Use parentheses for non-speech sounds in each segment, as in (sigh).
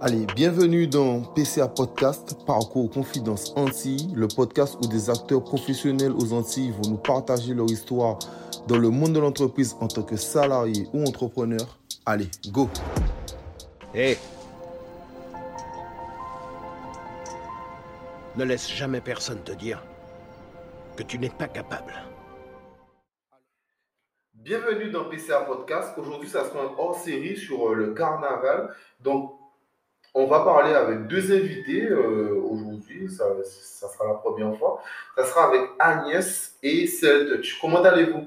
Allez, bienvenue dans PCA Podcast, Parcours Confidence Antilles, le podcast où des acteurs professionnels aux Antilles vont nous partager leur histoire dans le monde de l'entreprise en tant que salarié ou entrepreneur. Allez, go Hé Ne laisse jamais personne te dire que tu n'es pas capable. Bienvenue dans PCA Podcast. Aujourd'hui, ça sera un hors-série sur euh, le carnaval. Donc, on va parler avec deux invités euh, aujourd'hui. Ça, ça, sera la première fois. Ça sera avec Agnès et Touch. Comment allez-vous?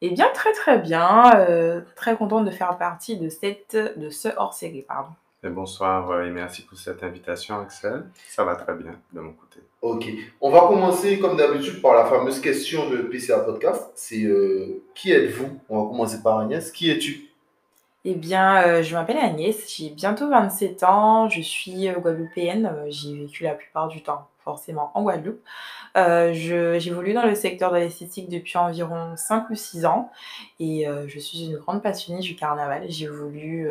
Eh bien, très très bien. Euh, très contente de faire partie de, cette, de ce hors-série. Pardon. Et bonsoir euh, et merci pour cette invitation, Axel. Ça va très bien de mon côté. Ok. On va commencer comme d'habitude par la fameuse question de PCA Podcast. C'est qui êtes-vous? On va commencer par Agnès. Qui es-tu? Eh bien, euh, je m'appelle Agnès, j'ai bientôt 27 ans, je suis euh, guadeloupéenne, euh, j'ai vécu la plupart du temps forcément en Guadeloupe. J'évolue dans le secteur de l'esthétique depuis environ 5 ou 6 ans et je suis une grande passionnée du carnaval. J'évolue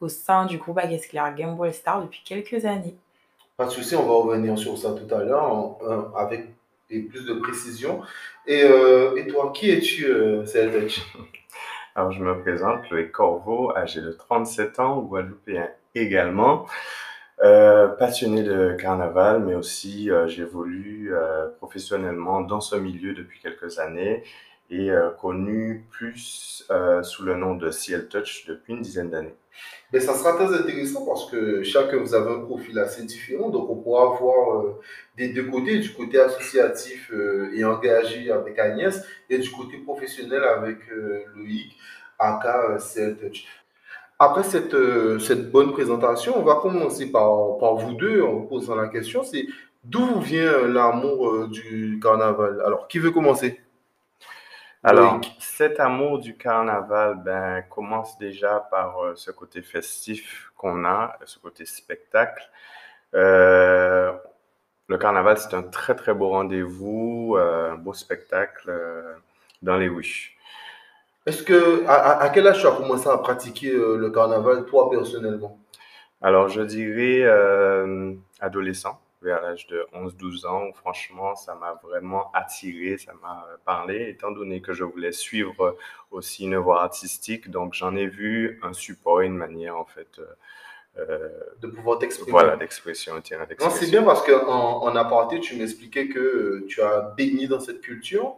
au sein du groupe Aguesclair Game Boy Star depuis quelques années. Pas de souci, on va revenir sur ça tout à l'heure avec plus de précision. Et, et toi, qui es-tu, Cédric alors, je me présente, Loïc Corveau, âgé de 37 ans, guadeloupéen également. Euh, passionné de carnaval, mais aussi euh, j'évolue euh, professionnellement dans ce milieu depuis quelques années et connu plus sous le nom de CL Touch depuis une dizaine d'années. Mais ça sera très intéressant parce que chacun vous avez un profil assez différent, donc on pourra voir des deux côtés, du côté associatif et engagé avec Agnès et du côté professionnel avec Loïc, aka Touch. Après cette, cette bonne présentation, on va commencer par, par vous deux en posant la question, c'est d'où vient l'amour du carnaval? Alors, qui veut commencer? Alors, cet amour du carnaval ben, commence déjà par euh, ce côté festif qu'on a, ce côté spectacle. Euh, le carnaval, c'est un très très beau rendez-vous, euh, un beau spectacle dans les rues. Est-ce que, à, à, quel âge tu as commencé à pratiquer le carnaval, toi personnellement? Alors, je dirais adolescent vers l'âge de 11-12 ans, franchement, ça m'a vraiment attiré, ça m'a parlé, étant donné que je voulais suivre aussi une voie artistique. Donc, j'en ai vu un support, une manière, en fait, euh, de pouvoir t'exprimer. Voilà, d'expression. Non, c'est bien parce qu'en en aparté, tu m'expliquais que tu as baigné dans cette culture.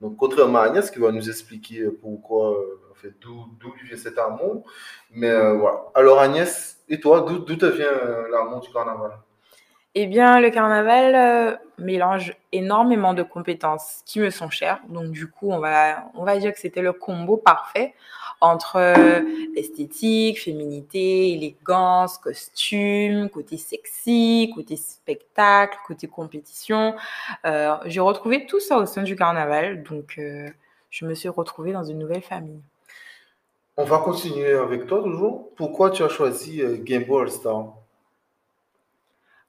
Donc, contrairement à Agnès qui va nous expliquer pourquoi, en fait, d'où vient cet amour. Mais euh, voilà. Alors, Agnès, et toi, d'où te vient euh, l'amour du carnaval? Eh bien, le carnaval euh, mélange énormément de compétences qui me sont chères. Donc, du coup, on va, on va dire que c'était le combo parfait entre euh, esthétique, féminité, élégance, costume, côté sexy, côté spectacle, côté compétition. Euh, j'ai retrouvé tout ça au sein du carnaval. Donc, je me suis retrouvée dans une nouvelle famille. On va continuer avec toi toujours. Pourquoi tu as choisi Game Boy Star?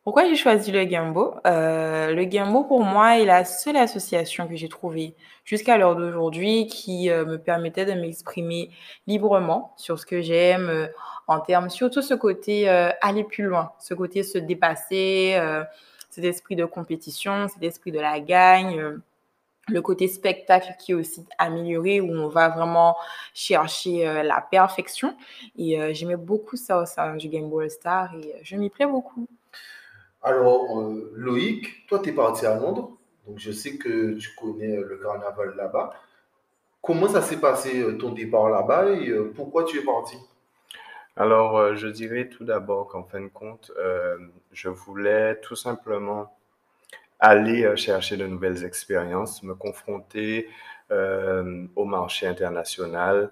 Pourquoi j'ai choisi le Gimbo? Euh, Le Gimbo, pour moi, est la seule association que j'ai trouvée jusqu'à l'heure d'aujourd'hui qui euh, me permettait de m'exprimer librement sur ce que j'aime, euh, en termes, surtout ce côté aller plus loin, ce côté se dépasser, cet esprit de compétition, cet esprit de la gagne le côté spectacle qui est aussi amélioré où on va vraiment chercher la perfection et j'aimais beaucoup ça au sein du Game Boy Star et je m'y plais beaucoup. Alors, euh, Loïc, toi, tu es parti à Londres, donc je sais que tu connais euh, le carnaval là-bas. Comment ça s'est passé euh, ton départ là-bas et pourquoi tu es parti? Alors, je dirais tout d'abord qu'en fin de compte, je voulais tout simplement aller chercher de nouvelles expériences, me confronter au marché international,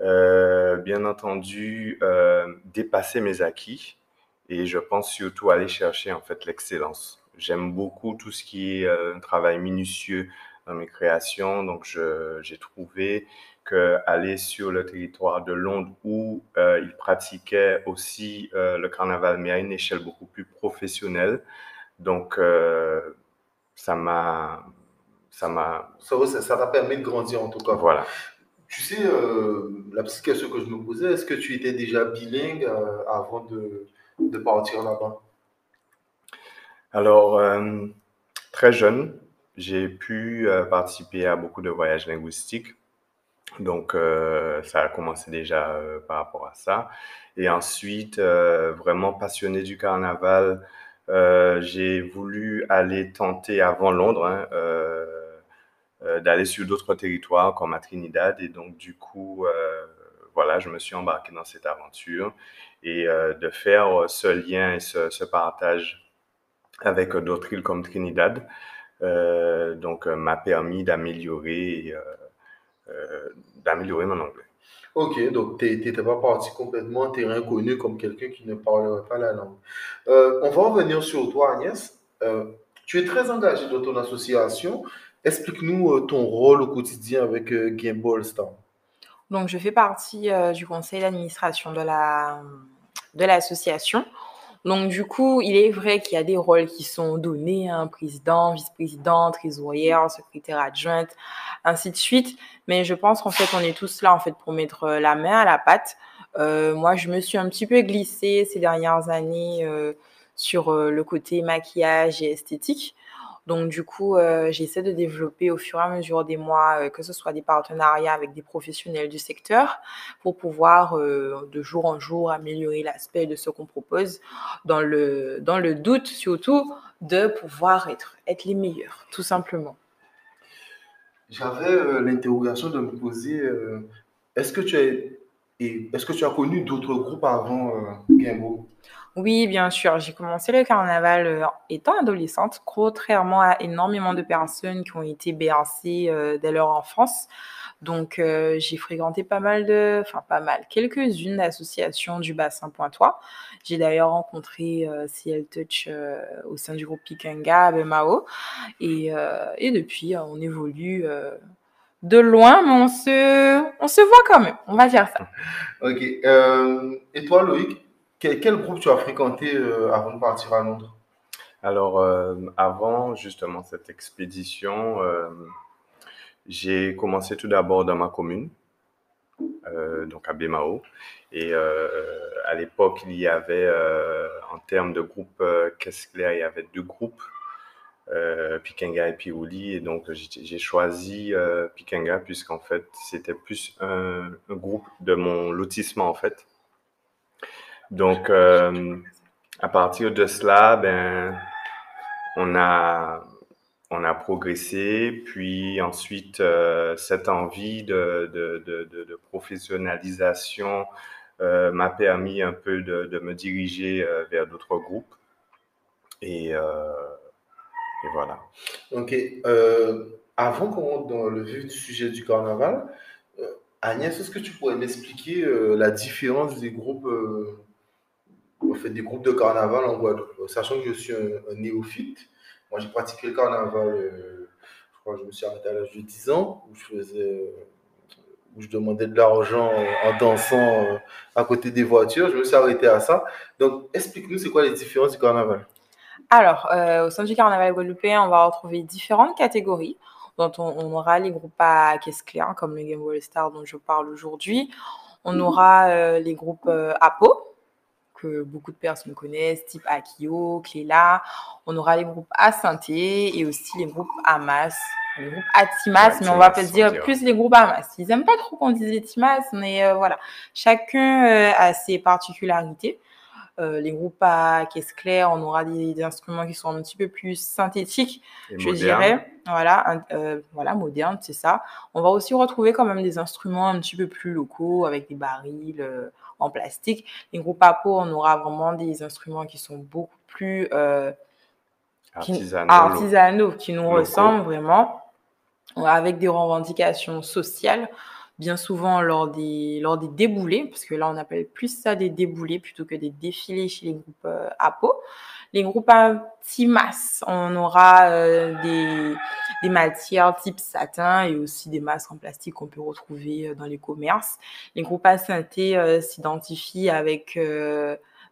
bien entendu, dépasser mes acquis et je pense surtout aller chercher en fait l'excellence. J'aime beaucoup tout ce qui est euh, un travail minutieux dans mes créations, donc j'ai trouvé que aller sur le territoire de Londres où euh, ils pratiquaient aussi euh, le carnaval, mais à une échelle beaucoup plus professionnelle, donc ça m'a ça m'a ça t'a permis de grandir en tout cas. Voilà. Tu sais, la petite question que je me posais, est-ce que tu étais déjà bilingue avant de, de partir là-bas? Alors, très jeune, j'ai pu participer à beaucoup de voyages linguistiques. Donc, ça a commencé déjà par rapport à ça. Et ensuite, vraiment passionné du carnaval, j'ai voulu aller tenter avant Londres hein, d'aller sur d'autres territoires comme à Trinidad. Et donc, du coup, voilà, je me suis embarqué dans cette aventure et de faire ce lien et ce partage avec d'autres îles comme Trinidad. Euh, donc, euh, m'a permis d'améliorer euh, d'améliorer mon anglais. Ok, donc tu n'étais pas parti complètement en terrain connu comme quelqu'un qui ne parlerait pas la langue. on va revenir sur toi, Agnès. tu es très engagé dans ton association. Explique-nous ton rôle au quotidien avec Gameball Star. Donc, je fais partie du conseil d'administration de la de l'association. Donc, du coup, il est vrai qu'il y a des rôles qui sont donnés un président, vice-président, trésorière, secrétaire adjointe, ainsi de suite. Mais je pense qu'en fait, on est tous là, en fait, pour mettre euh, la main à la pâte. Euh, moi, je me suis un petit peu glissée ces dernières années euh, sur le côté maquillage et esthétique. Donc, du coup, euh, j'essaie de développer au fur et à mesure des mois, euh, que ce soit des partenariats avec des professionnels du secteur, pour pouvoir euh, de jour en jour améliorer l'aspect de ce qu'on propose, dans le, dans le doute surtout de pouvoir être, être les meilleurs, tout simplement. J'avais l'interrogation de me poser, est-ce que tu as, est-ce que tu as connu d'autres groupes avant Gimbo oui, bien sûr. J'ai commencé le carnaval euh, étant adolescente, contrairement à énormément de personnes qui ont été bercées euh, dès leur enfance. Donc, euh, j'ai fréquenté pas mal de, enfin pas mal, quelques-unes d'associations du bassin pointois. J'ai d'ailleurs rencontré CL Touch au sein du groupe Pikanga à Bemao. Et, et depuis, on évolue de loin, mais on se, on se voit quand même. On va dire ça. Ok. et toi, Loïc? Quel, groupe tu as fréquenté euh, avant de partir à Londres? Alors, euh, avant justement cette expédition, euh, j'ai commencé tout d'abord dans ma commune, donc à Bémao. Et à l'époque, il y avait, en termes de groupe Caisse Claire, il y avait deux groupes, Pikenga et Piouli. Et donc, j'ai choisi Pikenga puisqu'en fait, c'était plus un, un, groupe de mon lotissement, en fait. Donc, euh, à partir de cela, ben, on a, on a progressé, puis ensuite, euh, cette envie de, de, de, professionnalisation euh, m'a permis un peu de, me diriger vers d'autres groupes. Et, et voilà. Ok. avant qu'on rentre dans le vif du sujet du carnaval, Agnès, est-ce que tu pourrais m'expliquer la différence des groupes on fait des groupes de carnaval en Guadeloupe. Sachant que je suis un, néophyte, moi j'ai pratiqué le carnaval, euh, je crois que je me suis arrêté à l'âge de 10 ans, où je faisais, où je demandais de l'argent en dansant euh, à côté des voitures. Je me suis arrêté à ça. Donc explique-nous, c'est quoi les différences du carnaval? Alors, euh, au sein du carnaval guadeloupéen, on va retrouver différentes catégories dont on, aura les groupes à caisse claire, comme le Game Boy Star dont je parle aujourd'hui. On aura les groupes APO, que beaucoup de personnes connaissent, type Akio, Cléla. On aura les groupes à et aussi les groupes Amas. Les groupes à Timas, mais on va pas dire plus les groupes Amas. Ils aiment pas trop qu'on dise les Timas, mais euh, voilà. Chacun euh, a ses particularités. Euh, les groupes à caisse claire, on aura des, instruments qui sont un petit peu plus synthétiques, je dirais. Voilà, voilà, moderne, c'est ça. On va aussi retrouver quand même des instruments un petit peu plus locaux avec des barils en plastique. Les groupes à peau, on aura vraiment des instruments qui sont beaucoup plus euh, artisanaux, qui, nous ressemblent vraiment, avec des revendications sociales bien souvent lors des, lors des déboulés, parce que là on appelle plus ça des déboulés plutôt que des défilés chez les groupes euh, à peau. Les groupes anti-masse, on aura euh, des, des matières type satin et aussi des masques en plastique qu'on peut retrouver euh, dans les commerces. Les groupes à synthé euh, s'identifient avec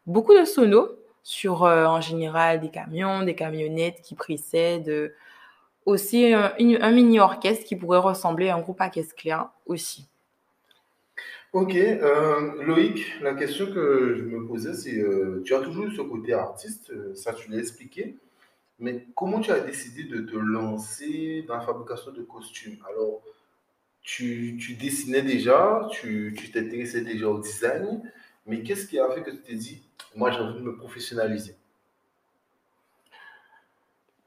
beaucoup de sonos sur en général des camions, des camionnettes qui précèdent aussi un, un mini orchestre qui pourrait ressembler à un groupe à caisse claire aussi. Ok, euh, Loïc, la question que je me posais, c'est, euh, tu as toujours eu ce côté artiste, euh, ça tu l'as expliqué, mais comment tu as décidé de te lancer dans la fabrication de costumes? Alors, tu, dessinais déjà, tu t'intéressais déjà au design, mais qu'est-ce qui a fait que tu t'es dit, moi j'ai envie de me professionnaliser?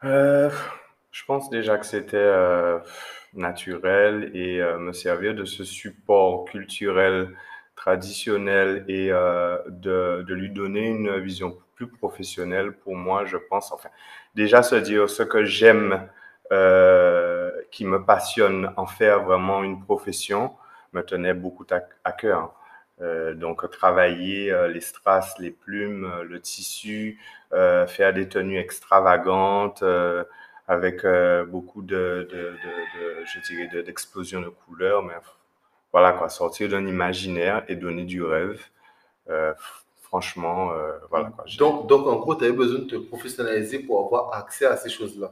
Euh, je pense déjà que c'était euh, naturel et euh, me servir de ce support culturel traditionnel et de, de lui donner une vision plus professionnelle pour moi, je pense. Enfin, déjà se dire ce que j'aime, euh, qui me passionne, en faire vraiment une profession, me tenait beaucoup à, cœur. Euh, donc travailler euh, les strass, les plumes, le tissu, faire des tenues extravagantes avec beaucoup de, de, de, je dirais, de- d'explosion de couleurs, mais voilà quoi, sortir d'un imaginaire et donner du rêve. Franchement, euh, voilà quoi. Donc, donc en gros, tu avais besoin de te professionnaliser pour avoir accès à ces choses-là.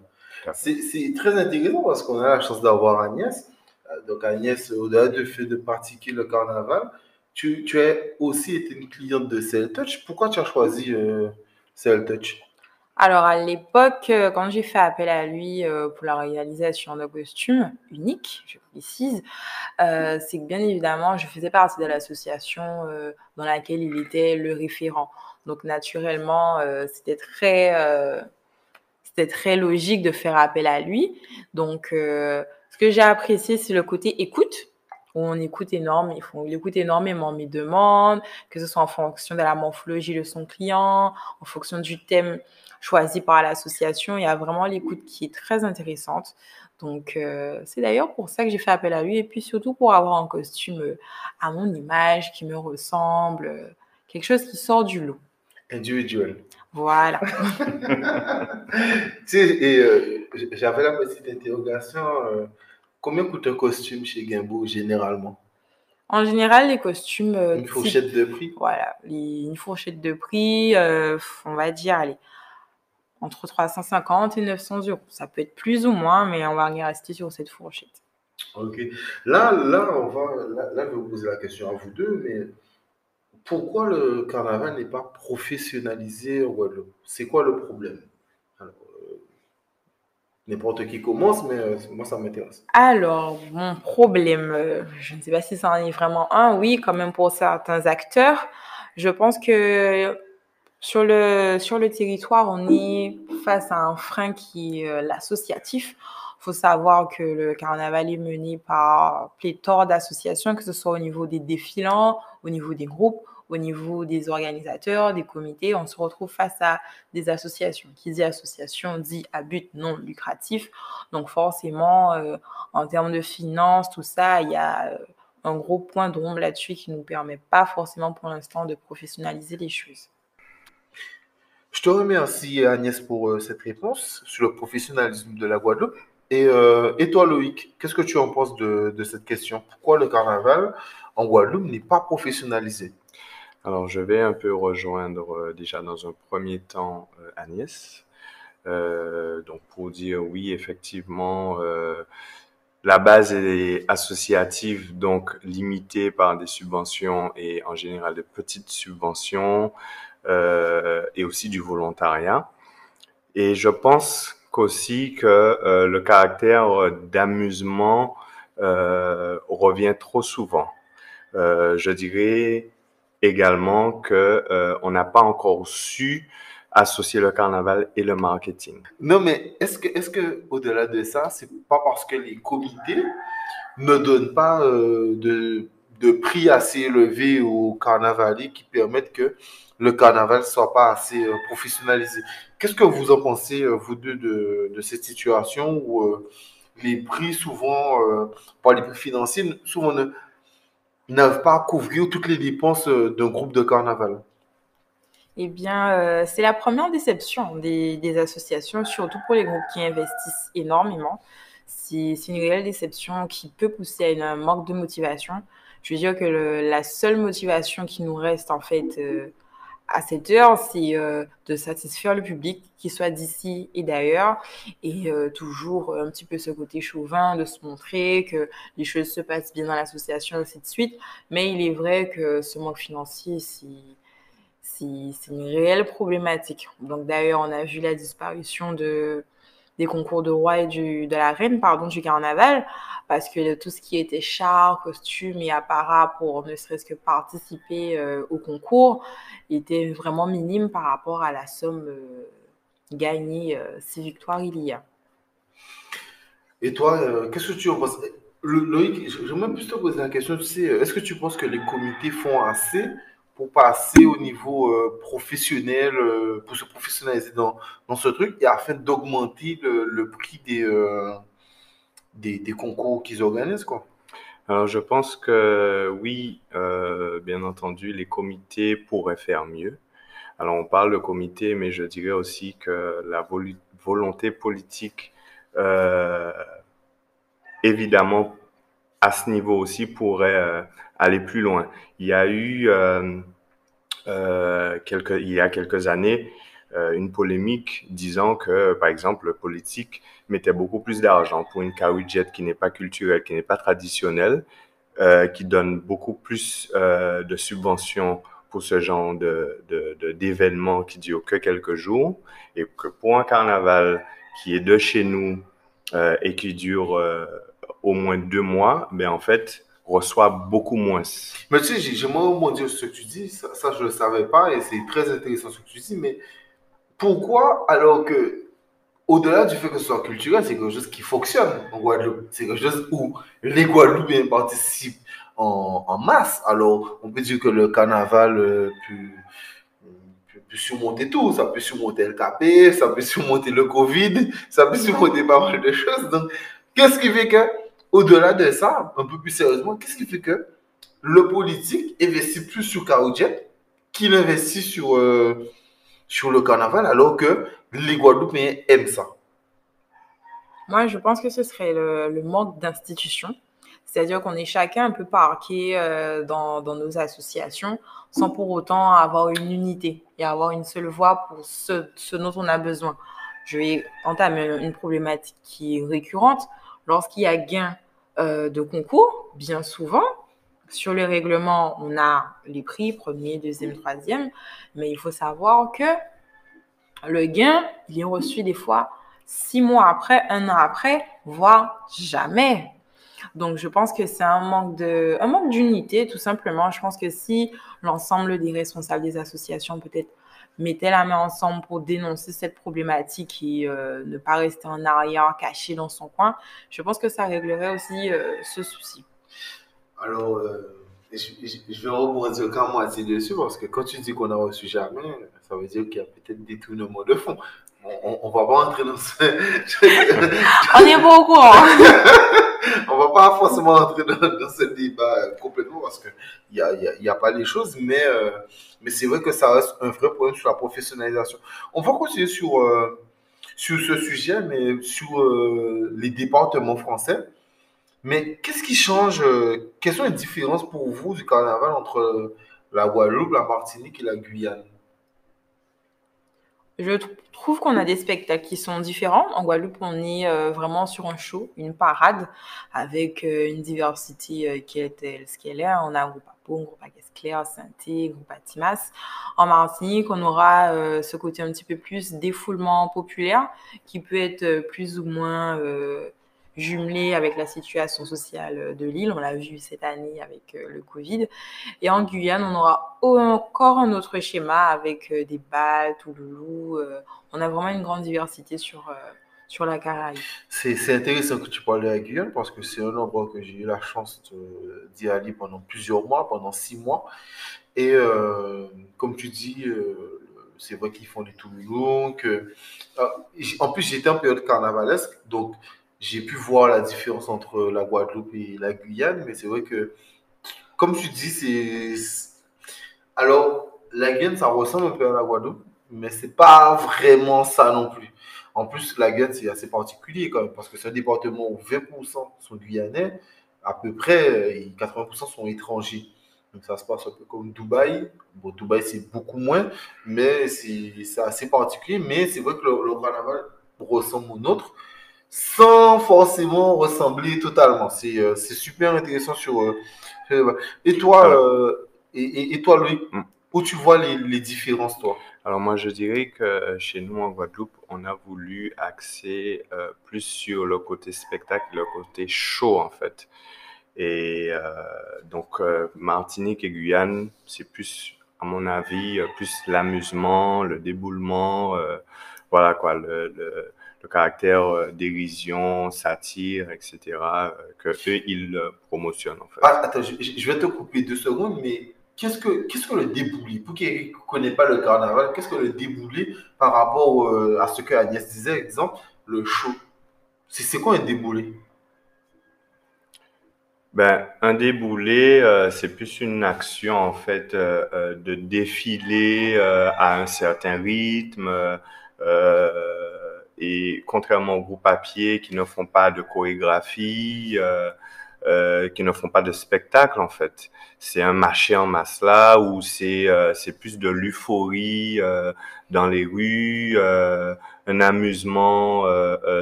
C'est très intéressant parce qu'on a la chance d'avoir Agnès. Euh, Donc Agnès, au-delà du fait de pratiquer le carnaval, tu, tu as aussi été une cliente de Cell Touch. Pourquoi tu as choisi euh, Cell Touch? Alors à l'époque, euh, quand j'ai fait appel à lui euh, pour la réalisation de costumes uniques, je précise, euh, c'est que bien évidemment, je faisais partie de l'association dans laquelle il était le référent. Donc naturellement, c'était très, c'était très logique de faire appel à lui. Donc ce que j'ai apprécié, c'est le côté écoute. où On écoute énorme, il faut- il écoute énormément mes demandes, que ce soit en fonction de la morphologie de son client, en fonction du thème choisi par l'association. Il y a vraiment l'écoute qui est très intéressante. Donc, euh, c'est d'ailleurs pour ça que j'ai fait appel à lui et puis surtout pour avoir un costume euh, à mon image, qui me ressemble, euh, quelque chose qui sort du lot. Individuel. Voilà. (laughs) (laughs) Tu sais, et euh, j'avais la petite interrogation. euh, combien coûte un costume chez Gimbo généralement? En général, les costumes Une type, fourchette de prix? voilà, les- une fourchette de prix, on va dire, allez, entre 350 et 900 euros. Ça peut être plus ou moins, mais on va rester sur cette fourchette. Ok. Là, là, on va, là, là, je vais vous poser la question à vous deux, mais pourquoi le carnaval n'est pas professionnalisé en Guadeloupe? C'est quoi le problème? Alors, euh, n'importe qui commence, mais euh, moi, ça m'intéresse. Alors, mon problème, euh, je ne sais pas si ça en est vraiment un, oui, quand même pour certains acteurs. Je pense que sur le, sur le territoire, on est face à un frein qui est euh, l'associatif. Il faut savoir que le carnaval est mené par pléthore d'associations, que ce soit au niveau des défilants, au niveau des groupes, au niveau des organisateurs, des comités. On se retrouve face à des associations. Qui dit association dit à but non lucratif. Donc forcément, euh, en termes de finances, tout ça, il y a euh, un gros point d'ombre là-dessus qui ne nous permet pas forcément pour l'instant de professionnaliser les choses. Te remercie, Agnès, pour euh, cette réponse sur le professionnalisme de la Guadeloupe. Et, euh, toi, Loïc, qu'est-ce que tu en penses de, cette question? Pourquoi le carnaval en Guadeloupe n'est pas professionnalisé? Alors, je vais un peu rejoindre euh, déjà dans un premier temps Agnès. Donc, pour dire oui, effectivement, la base est associative, donc limitée par des subventions et en général de petites subventions et aussi du volontariat. Et je pense qu'aussi que euh, le caractère d'amusement euh, revient trop souvent. Euh, je dirais également que euh, on n'a pas encore su associer le carnaval et le marketing. Non, mais est-ce que, est-ce que, au-delà de ça, c'est pas parce que les comités ne donnent pas euh, de, de prix assez élevé aux carnavaliers qui permettent que le carnaval soit pas assez euh, professionnalisé? Qu'est-ce que vous en pensez, euh, vous deux, de, cette situation où euh, les prix, souvent, par les prix financiers, souvent ne pas couvrir toutes les dépenses d'un groupe de carnaval? Eh bien, c'est la première déception des, associations, surtout pour les groupes qui investissent énormément. C'est une réelle déception qui peut pousser à une- un manque de motivation. Je veux dire que la seule motivation qui nous reste, en fait, à cette heure, c'est euh, de satisfaire le public, qu'il soit d'ici et d'ailleurs, et euh, toujours un petit peu ce côté chauvin de se montrer que les choses se passent bien dans l'association, ainsi de suite. Mais il est vrai que ce manque financier, c'est une réelle problématique. Donc d'ailleurs, on a vu la disparition de des concours de roi et du, de la reine, pardon, du carnaval, parce que tout ce qui était char, costume et apparat pour ne serait-ce que participer euh, au concours était vraiment minime par rapport à la somme euh, gagnée euh, si victoire il y a. Et toi, qu'est-ce que tu en penses? Loïc, j'aimerais plus te poser la question, tu sais, est-ce que tu penses que les comités font assez pour passer au niveau euh, professionnel, euh, pour se professionnaliser dans, dans, ce truc et afin d'augmenter le, prix des, euh, des, concours qu'ils organisent quoi. Alors je pense que oui, bien entendu, les comités pourraient faire mieux. Alors on parle de comité, mais je dirais aussi que la volonté politique, évidemment, à ce niveau aussi pourrait aller plus loin. Il y a eu euh, euh, quelques, il y a quelques années euh, une polémique disant que, par exemple, le politique mettait beaucoup plus d'argent pour une jet qui n'est pas culturelle, qui n'est pas traditionnelle, qui donne beaucoup plus de subventions pour ce genre de, d'événements qui durent que quelques jours, et que pour un carnaval qui est de chez nous et qui dure au moins deux mois, ben en fait, reçoit beaucoup moins. Mais tu sais, j'aimerais rebondir sur ce que tu dis, ça, je ne le savais pas et c'est très intéressant ce que tu dis, mais pourquoi alors que, au-delà du fait que ce soit culturel, c'est quelque chose qui fonctionne en Guadeloupe, c'est quelque chose où les Guadeloupéens participent en, en, masse, alors on peut dire que le carnaval euh, peut, peut, surmonter tout, ça peut surmonter le KP, ça peut surmonter le Covid, ça peut surmonter pas mal de choses, donc qu'est-ce qui fait que au-delà de ça, un peu plus sérieusement, qu'est-ce qui fait que le politique investit plus sur Caroudiet qu'il investit sur, euh, sur le carnaval alors que les Guadeloupéens aiment ça? Moi, je pense que ce serait le, manque d'institutions. C'est-à-dire qu'on est chacun un peu parqué euh, dans, dans, nos associations sans pour autant avoir une unité et avoir une seule voix pour ce, ce dont on a besoin. Je vais entamer une problématique qui est récurrente lorsqu'il y a gain euh, de concours, bien souvent, sur le règlement, on a les prix, premier, deuxième, troisième, mais il faut savoir que le gain, il est reçu des fois six mois après, un an après, voire jamais. Donc, je pense que c'est un manque de, un manque d'unité, tout simplement. Je pense que si l'ensemble des responsables des associations peut-être mettaient la main ensemble pour dénoncer cette problématique et euh, ne pas rester en arrière, caché dans son coin, je pense que ça réglerait aussi euh, ce souci. Alors, euh, je, vais rebondir quand moitié dessus parce que quand tu dis qu'on a reçu jamais, ça veut dire qu'il y a peut-être des tournements de fond. On, on, va pas entrer dans ce. on est pas au courant. (laughs) on va pas forcément entrer dans, ce débat complètement parce qu'il n'y a, y a, y a, pas les choses, mais, euh, mais c'est vrai que ça reste un vrai problème sur la professionnalisation. On va continuer sur, euh, sur ce sujet, mais sur euh, les départements français. Mais qu'est-ce qui change Quelles sont les différences pour vous du carnaval entre la Guadeloupe, la Martinique et la Guyane? Je trouve qu'on a des spectacles qui sont différents. En Guadeloupe, on est euh, vraiment sur un show, une parade, avec euh, une diversité euh, qui est telle ce qu'elle est. On a un groupe Apo, un groupe Claire, Synthé, groupe Timas. En Martinique, on aura ce côté un petit peu plus défoulement populaire, qui peut être plus ou moins jumelé avec la situation sociale de l'île. On l'a vu cette année avec euh, le Covid. Et en Guyane, on aura encore un autre schéma avec euh, des balles, Touloulou. Euh, on a vraiment une grande diversité sur, sur la Caraïbe. C'est intéressant que tu parles de la Guyane parce que c'est un endroit que j'ai eu la chance d'y aller pendant plusieurs mois, pendant six mois. Et comme tu dis, c'est vrai qu'ils font des Touloulou. Que... en plus, j'étais en période carnavalesque, donc j'ai pu voir la différence entre la Guadeloupe et la Guyane, mais c'est vrai que, comme tu dis, c'est. Alors, la Guyane, ça ressemble un peu à la Guadeloupe, mais c'est pas vraiment ça non plus. En plus, la Guyane, c'est assez particulier quand même, parce que c'est un département où 20% sont guyanais, à peu près 80% sont étrangers. Donc ça se passe un peu comme Dubaï. Bon, Dubaï, c'est beaucoup moins, mais c'est assez particulier. Mais c'est vrai que le, carnaval ressemble au nôtre sans forcément ressembler totalement. C'est euh, super intéressant sur... Euh, et toi, euh, et, et, toi, Louis, mm. où tu vois les, les différences, toi? Alors moi, je dirais que chez nous en Guadeloupe, on a voulu axer plus sur le côté spectacle, le côté show en fait. Et euh, donc, euh, Martinique et Guyane, c'est plus, à mon avis, euh, plus l'amusement, le déboulement, voilà quoi, le, le, le caractère dérision, satire, etc., que eux, ils promotionnent en fait. Ah, attends, je, je, vais te couper deux secondes, mais qu'est-ce que, qu'est-ce que le déboulé? Pour qui ne connaît pas le carnaval, qu'est-ce que le déboulé par rapport à ce que Agnès disait, exemple, le show? C'est quoi un déboulé? Ben, un déboulé, euh, c'est plus une action en fait euh, euh, de défiler à un certain rythme et contrairement aux groupes à pied qui ne font pas de chorégraphie, qui ne font pas de spectacle en fait, c'est un marché en masse là où c'est c'est plus de l'euphorie dans les rues, un amusement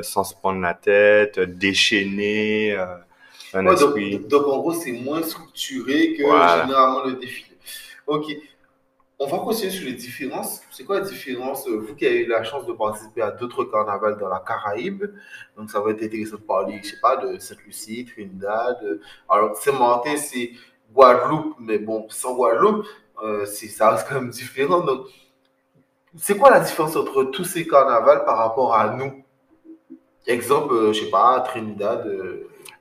sans se prendre la tête, déchaîné donc, en gros, c'est moins structuré que généralement le défilé. Ok. On va continuer sur les différences. C'est quoi la différence euh, Vous qui avez eu la chance de participer à d'autres carnavals dans la Caraïbe, donc ça va être intéressant de parler, je sais pas, de Sainte-Lucie, Trinidad. Euh, alors, Saint-Martin, c'est Guadeloupe, mais bon, sans Guadeloupe, euh, ça reste quand même différent. Donc, c'est quoi la différence entre tous ces carnavals par rapport à nous? Exemple, je je sais pas, Trinidad.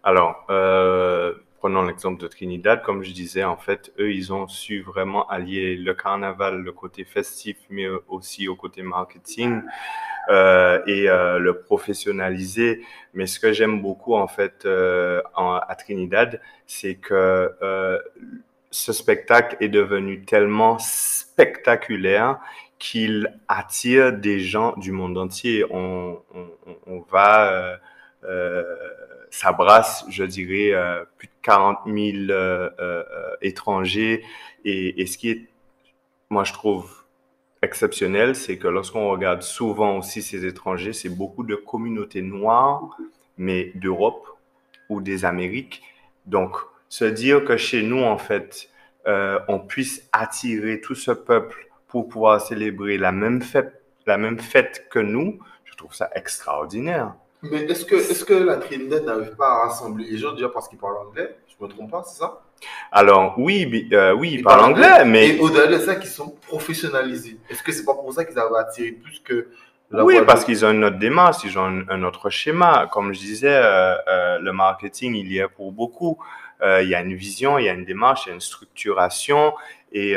Alors, euh, prenons l'exemple de Trinidad. Comme je disais, en fait, eux, ils ont su vraiment allier le carnaval, le côté festif, mais aussi au côté marketing euh, et euh, le professionnaliser. Mais ce que j'aime beaucoup, en fait, euh, à Trinidad, c'est que ce spectacle est devenu tellement spectaculaire qu'il attire des gens du monde entier. On, va euh, je dirais, euh, 40 000 euh, étrangers. Et, et, ce qui est, moi, je trouve exceptionnel, c'est que lorsqu'on regarde souvent aussi ces étrangers, c'est beaucoup de communautés noires, mais d'Europe ou des Amériques. Donc, se dire que chez nous, en fait, euh, on puisse attirer tout ce peuple pour pouvoir célébrer la même fête, la même fête que nous, je trouve ça extraordinaire. Mais est-ce que, est que la Trinidad n'arrive pas à rassembler les gens déjà parce qu'ils parlent anglais? Je ne me trompe pas, c'est ça? Alors, oui, euh, oui ils, parlent, anglais, mais. Et au-delà de ça, qu'ils sont professionnalisés. Est-ce que c'est pas pour ça qu'ils avaient attiré plus que. La oui, parce qu'ils ont une autre démarche, ils ont un, autre schéma. Comme je disais, euh, euh, le marketing, il y est pour beaucoup. Il y a une vision, il y a une démarche, il y a une structuration et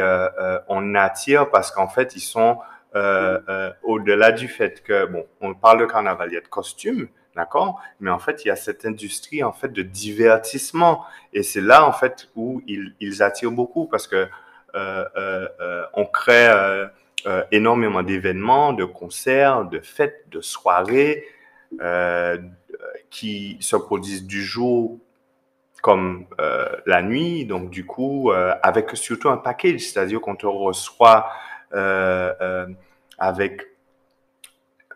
on attire parce qu'en fait, ils sont euh, euh, au-delà du fait que, bon, on parle de carnaval, il y a de costumes, d'accord Mais en fait, il y a cette industrie, en fait, de divertissement. Et c'est là, en fait, où ils, attirent beaucoup parce que euh, on crée énormément d'événements, de concerts, de fêtes, de soirées qui se produisent du jour comme la nuit. Donc, du coup, avec surtout un package, c'est-à-dire qu'on te reçoit avec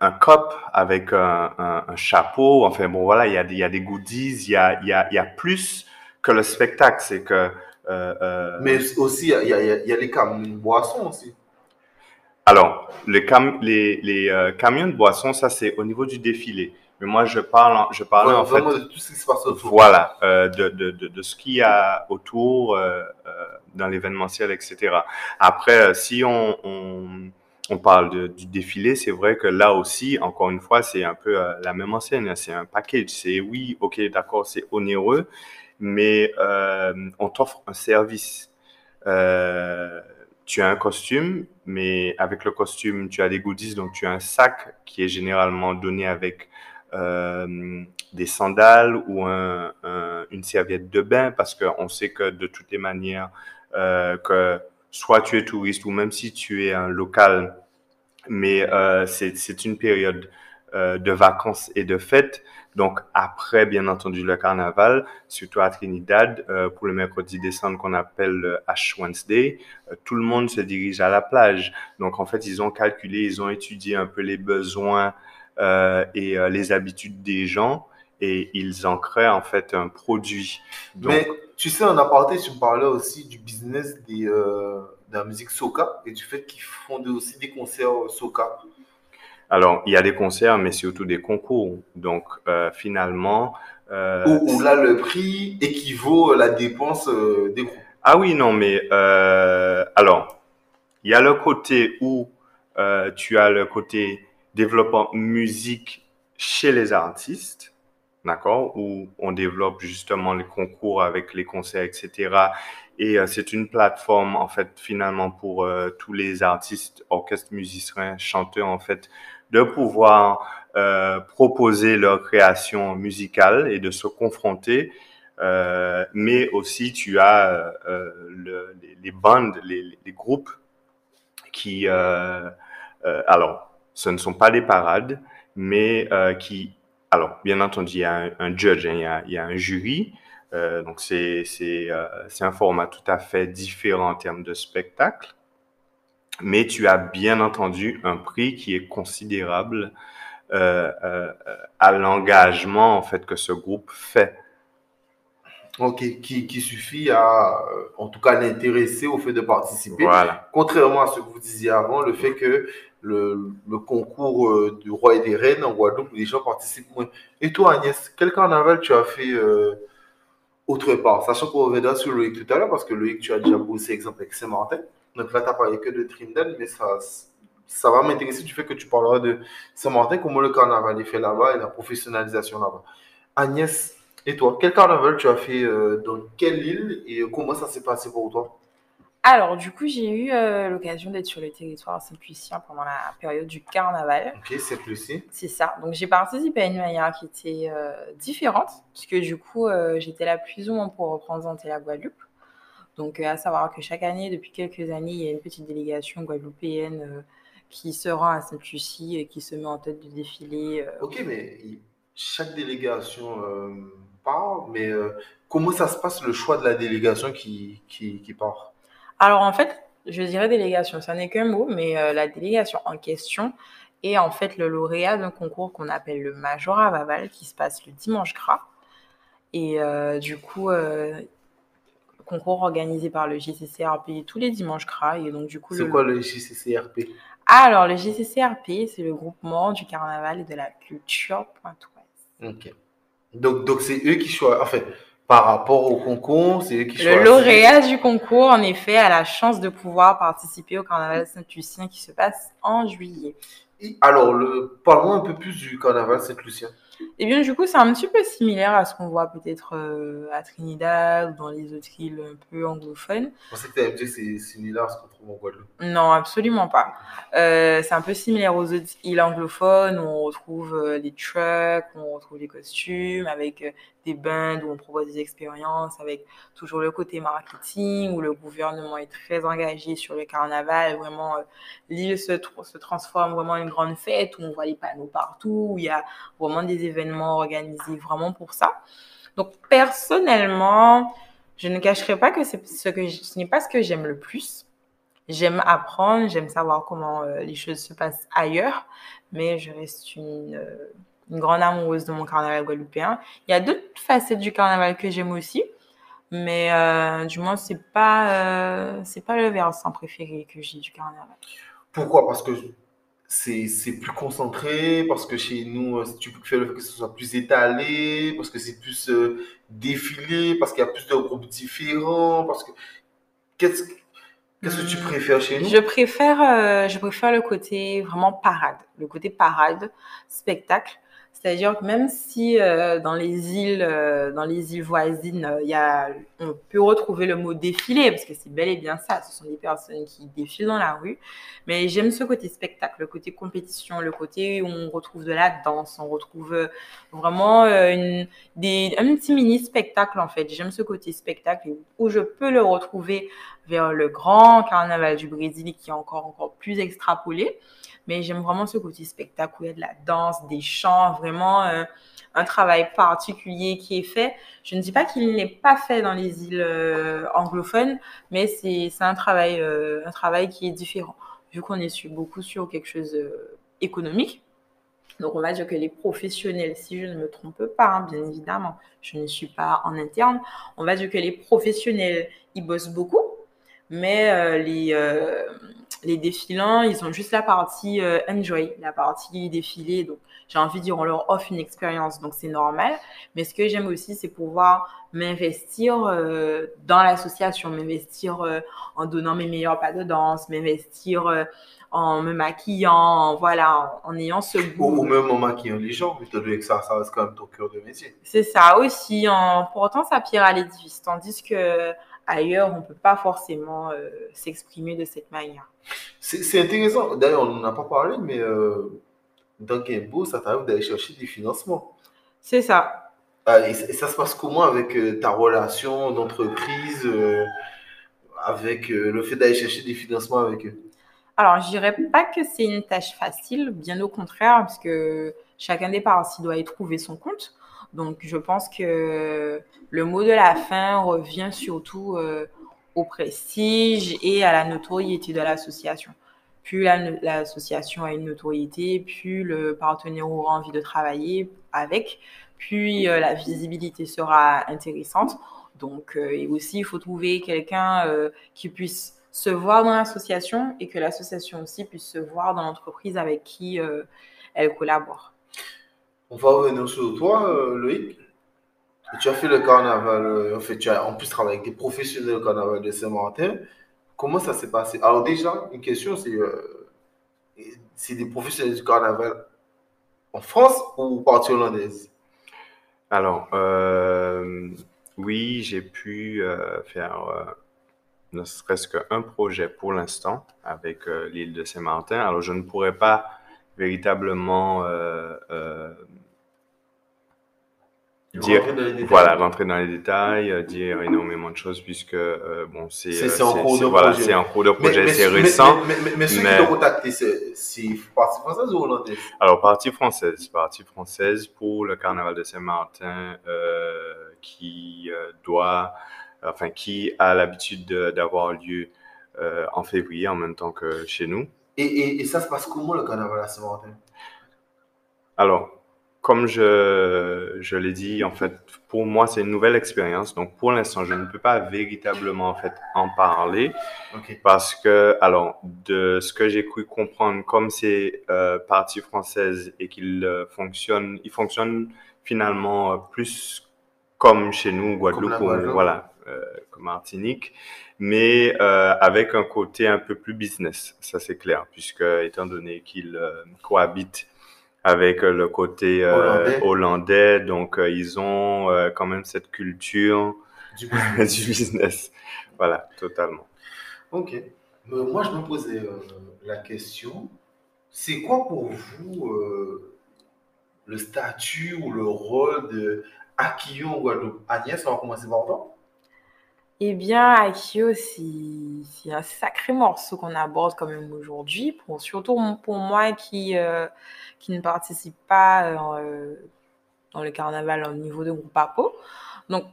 un cop, avec un, un, un, chapeau. Enfin bon, voilà, il y a, il y a des goodies, il y a, il y, a, il y a plus que le spectacle. C'est que. Euh, euh, Mais aussi, il y a, il y a les camions de boissons aussi. Alors, les, cam les, les euh, camions de boissons, ça c'est au niveau du défilé. Mais moi, je parle, je parle ouais, en fait de tout ce qui se passe autour. Voilà, euh, de, de, de, de, ce qu'il y a autour euh, euh, dans l'événementiel, etc. Après, si on, on, on parle du défilé, c'est vrai que là aussi, encore une fois, c'est un peu euh, la même enseigne. C'est un package. C'est oui, ok, d'accord, c'est onéreux, mais on t'offre un service. tu as un costume, mais avec le costume, tu as des goodies, donc tu as un sac qui est généralement donné avec euh, des sandales ou un, un, une serviette de bain parce qu'on sait que de toutes les manières, euh, que soit tu es touriste ou même si tu es un local, mais euh, c'est une période de vacances et de fêtes. Donc après, bien entendu, le carnaval, surtout à Trinidad, pour le mercredi décembre qu'on appelle le Ash Wednesday, tout le monde se dirige à la plage. Donc en fait, ils ont calculé, ils ont étudié un peu les besoins et les habitudes des gens et ils en créent en fait un produit. Mais tu sais, en aparté, tu me parlais aussi du business des, de la musique soca et du fait qu'ils font aussi des concerts soca. Alors, il y a des concerts, mais surtout des concours. Donc, euh, finalement... Euh, où, là, le prix équivaut à la dépense euh, des groupes. Ah oui, non, mais... Euh, alors, il y a le côté où euh, tu as le côté développement musique chez les artistes, d'accord, où on développe justement les concours avec les concerts, etc. Et euh, c'est une plateforme, en fait, finalement, pour tous les artistes, orchestres, musiciens, chanteurs, en fait, de pouvoir euh, proposer leur création musicale et de se confronter. Euh, mais aussi, tu as euh, le, les, bandes, les, les, groupes qui, euh, euh, alors, ce ne sont pas des parades, mais euh, qui, alors, bien entendu, il y a un, un judge, hein, il, y a, il, y a, un jury. donc, c'est un format tout à fait différent en termes de spectacle mais tu as bien entendu un prix qui est considérable euh, euh, à l'engagement en fait que ce groupe fait. Ok, qui, qui suffit à, en tout cas, l'intéresser au fait de participer. Voilà. Contrairement à ce que vous disiez avant, le fait que le, concours euh, du roi et des reines en Guadeloupe, les gens participent moins. Et toi, Agnès, quel carnaval tu as fait euh, autre part? Sachant qu'on reviendra sur Loïc tout à l'heure, parce que Loïc, tu as déjà bossé, exemple, avec Saint-Martin. Donc là, tu n'as parlé que de Trinidad, mais ça, ça va m'intéresser du fait que tu parleras de Saint-Martin, comment le carnaval est fait là-bas et la professionnalisation là-bas. Agnès, et toi, quel carnaval tu as fait euh, dans quelle île et comment ça s'est passé pour toi? Alors, du coup, j'ai eu euh, l'occasion d'être sur le territoire saint-lucien pendant la période du carnaval. Ok, Saint-Lucie. C'est ça. Donc, j'ai participé à une manière qui était euh, différente, puisque du coup, euh, j'étais là plus ou moins pour représenter la Guadeloupe. Donc, à savoir que chaque année, depuis quelques années, il y a une petite délégation guadeloupéenne qui se rend à Sainte-Lucie et qui se met en tête du défilé. Ok, mais chaque délégation part, mais comment ça se passe le choix de la délégation qui, qui, qui part? Alors, en fait, je dirais délégation, ça n'est qu'un mot, mais la délégation en question est en fait le lauréat d'un concours qu'on appelle le Major à Vaval qui se passe le dimanche gras. Et euh, du coup, euh, concours organisé par le JCCRP tous les dimanches CRA. Et donc, du coup, c'est quoi le JCCRP Alors, le JCCRP, c'est le groupement du carnaval et de la culture pointoise. Ok. Donc, donc c'est eux qui choisissent. En fait, par rapport au concours, c'est qui. Le lauréat du concours, en effet, a la chance de pouvoir participer au carnaval Saint-Lucien qui se passe en juillet. alors, le... parlons un peu plus du carnaval Saint-Lucien. Eh bien, du coup, c'est un petit peu similaire à ce qu'on voit peut-être euh, à Trinidad ou dans les autres îles un peu anglophones. Je pensais que tu allais dire que c'est similaire à ce qu'on trouve en Guadeloupe. Non, absolument pas. Euh, c'est un peu similaire aux autres îles anglophones où on retrouve euh, des trucks, où on retrouve des costumes avec euh, des bands où on propose des expériences avec toujours le côté marketing où le gouvernement est très engagé sur le carnaval. Vraiment, euh, l'île se, transforme vraiment en une grande fête où on voit les panneaux partout, où il y a vraiment des événements organisés vraiment pour ça. Donc, personnellement, je ne cacherai pas que ce que ce n'est pas ce que j'aime le plus. J'aime apprendre, j'aime savoir comment euh, les choses se passent ailleurs, mais je reste une, euh, une grande amoureuse de mon carnaval guadeloupéen. Il y a d'autres facettes du carnaval que j'aime aussi, mais euh, du moins c'est pas euh, c'est pas le versant préféré que j'ai du carnaval. Pourquoi? Parce que c'est c'est plus concentré, parce que chez nous euh, tu préfères le fait que ce soit plus étalé, parce que c'est plus euh, défilé, parce qu'il y a plus de groupes différents, parce que qu'est-ce Qu'est-ce que tu hmm. préfères chez nous? Je préfère, euh, je préfère le côté vraiment parade, le côté parade, spectacle. C'est-à-dire que même si euh, dans les îles, euh, dans les îles voisines, euh, y a, on peut retrouver le mot défilé parce que c'est bel et bien ça. Ce sont des personnes qui défilent dans la rue. Mais j'aime ce côté spectacle, le côté compétition, le côté où on retrouve de la danse, on retrouve euh, vraiment un petit mini spectacle en fait. J'aime ce côté spectacle où je peux le retrouver vers le grand carnaval du Brésil qui est encore, encore plus extrapolé. Mais j'aime vraiment ce côté spectaculaire de la danse, des chants, vraiment euh, un travail particulier qui est fait. Je ne dis pas qu'il n'est pas fait dans les îles euh, anglophones, mais c'est un travail, euh, un travail qui est différent. Vu qu'on est beaucoup sur quelque chose économique, donc, on va dire que les professionnels, si je ne me trompe pas, hein, bien évidemment, je ne suis pas en interne, on va dire que les professionnels, ils bossent beaucoup, mais les, les défilants, ils ont juste la partie euh, enjoy, la partie défilé. Donc, j'ai envie de dire, on leur offre une expérience, donc c'est normal. Mais ce que j'aime aussi, c'est pouvoir m'investir dans l'association, m'investir en donnant mes meilleurs pas de danse, m'investir en me maquillant, voilà, en, ayant ce goût. Ou, même en maquillant les gens, étant donné que ça, ça reste quand même ton cœur de métier. C'est ça aussi, en portant sa pierre à l'édifice, tandis que ailleurs, on ne peut pas forcément euh, s'exprimer de cette manière. C'est intéressant. D'ailleurs, on n'en a pas parlé, mais euh, dans Gamebo, ça t'arrive d'aller chercher des financements. C'est ça. Ah, et, ça se passe comment avec euh, ta relation d'entreprise, avec le fait d'aller chercher des financements avec eux? Alors, je dirais pas que c'est une tâche facile, bien au contraire, parce que chacun des parties doit y trouver son compte. Donc, je pense que le mot de la fin revient surtout euh, au prestige et à la notoriété de l'association. Plus l'association a une notoriété, plus le partenaire aura envie de travailler avec, puis euh, la visibilité sera intéressante. Donc, euh, et aussi, il faut trouver quelqu'un qui puisse se voir dans l'association et que l'association aussi puisse se voir dans l'entreprise avec qui euh, elle collabore. On va revenir sur toi, euh, Loïc. Tu as fait le carnaval, euh, en fait, tu as en plus travaillé avec des professionnels du carnaval de Saint-Martin. Comment ça s'est passé? Alors déjà, une question, c'est c'est des professionnels du carnaval en France ou partie hollandaise? Alors, oui, j'ai pu faire ne serait-ce qu'un projet pour l'instant avec euh, l'île de Saint-Martin. Alors, je ne pourrais pas véritablement euh, euh, dire, voilà, rentrer dans les détails, dire énormément de choses puisque bon, c'est c'est en cours de voilà, projet. C'est en cours de projet, c'est récent. Mais, mais, mais, ceux qui t'ont contacté, c'est partie française ou hollandaise? Alors partie française, partie française pour le carnaval de Saint-Martin qui doit enfin qui a l'habitude d'avoir lieu euh, en février en même temps que chez nous. Et, et, ça se passe comment le carnaval à Saint-Martin? Alors, comme je, je l'ai dit, en fait, pour moi, c'est une nouvelle expérience. Donc, pour l'instant, je ne peux pas véritablement, en fait, en parler. Parce que, alors, de ce que j'ai cru comprendre, comme c'est euh, partie française et qu'il euh, fonctionne, il fonctionne finalement euh, plus comme chez nous, Guadeloupe, voilà, euh, comme Martinique, mais euh, avec un côté un peu plus business, ça c'est clair, puisque étant donné qu'ils euh, cohabitent avec le côté hollandais. donc ils ont quand même cette culture (laughs) (laughs) du business. Voilà, totalement. Ok. moi, je me posais la question, c'est quoi pour vous le statut ou le rôle de Akio en Guadeloupe Agnès, on va commencer par toi. Eh bien, Akio, c'est un sacré morceau qu'on aborde quand même aujourd'hui, surtout pour moi qui, euh, qui ne participe pas euh, dans le carnaval au niveau de groupe APO. Donc,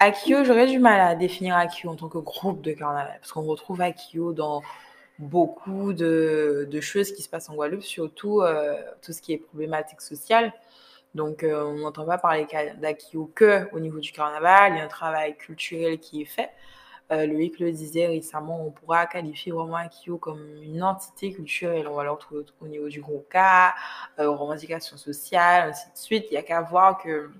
Akio, j'aurais du mal à définir Akio en tant que groupe de carnaval, parce qu'on retrouve Akio dans beaucoup de, de, choses qui se passent en Guadeloupe, surtout euh, tout ce qui est problématique sociale. Donc, euh, on n'entend pas parler d'Akio que au niveau du carnaval. Il y a un travail culturel qui est fait. Euh, Loïc le disait récemment, on pourra qualifier vraiment Akio comme une entité culturelle. On va le retrouver au niveau du gros cas, euh, revendications sociales, ainsi de suite. Il n'y a qu'à voir que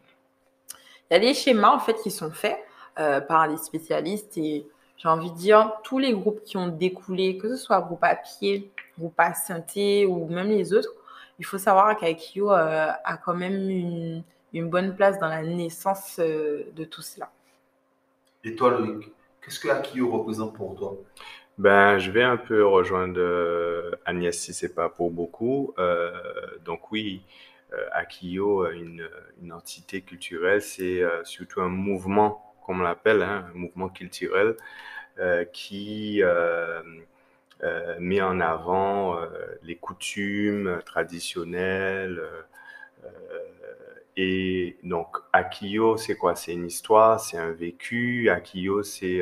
il y a des schémas en fait qui sont faits euh, par des spécialistes et j'ai envie de dire tous les groupes qui ont découlé, que ce soit groupe à pied, groupe à synthé ou même les autres, il faut savoir qu'Akio euh, a quand même une, une, bonne place dans la naissance euh, de tout cela. Et toi, Loïc, qu'est-ce que Akio représente pour toi? Ben, je vais un peu rejoindre euh, Agnès si c'est pas pour beaucoup. donc oui, Akio, une, une, entité culturelle, c'est surtout un mouvement, comme on l'appelle, hein, un mouvement culturel qui met en avant les coutumes traditionnelles. et donc, Akio, c'est quoi? C'est une histoire, c'est un vécu. Akio, c'est,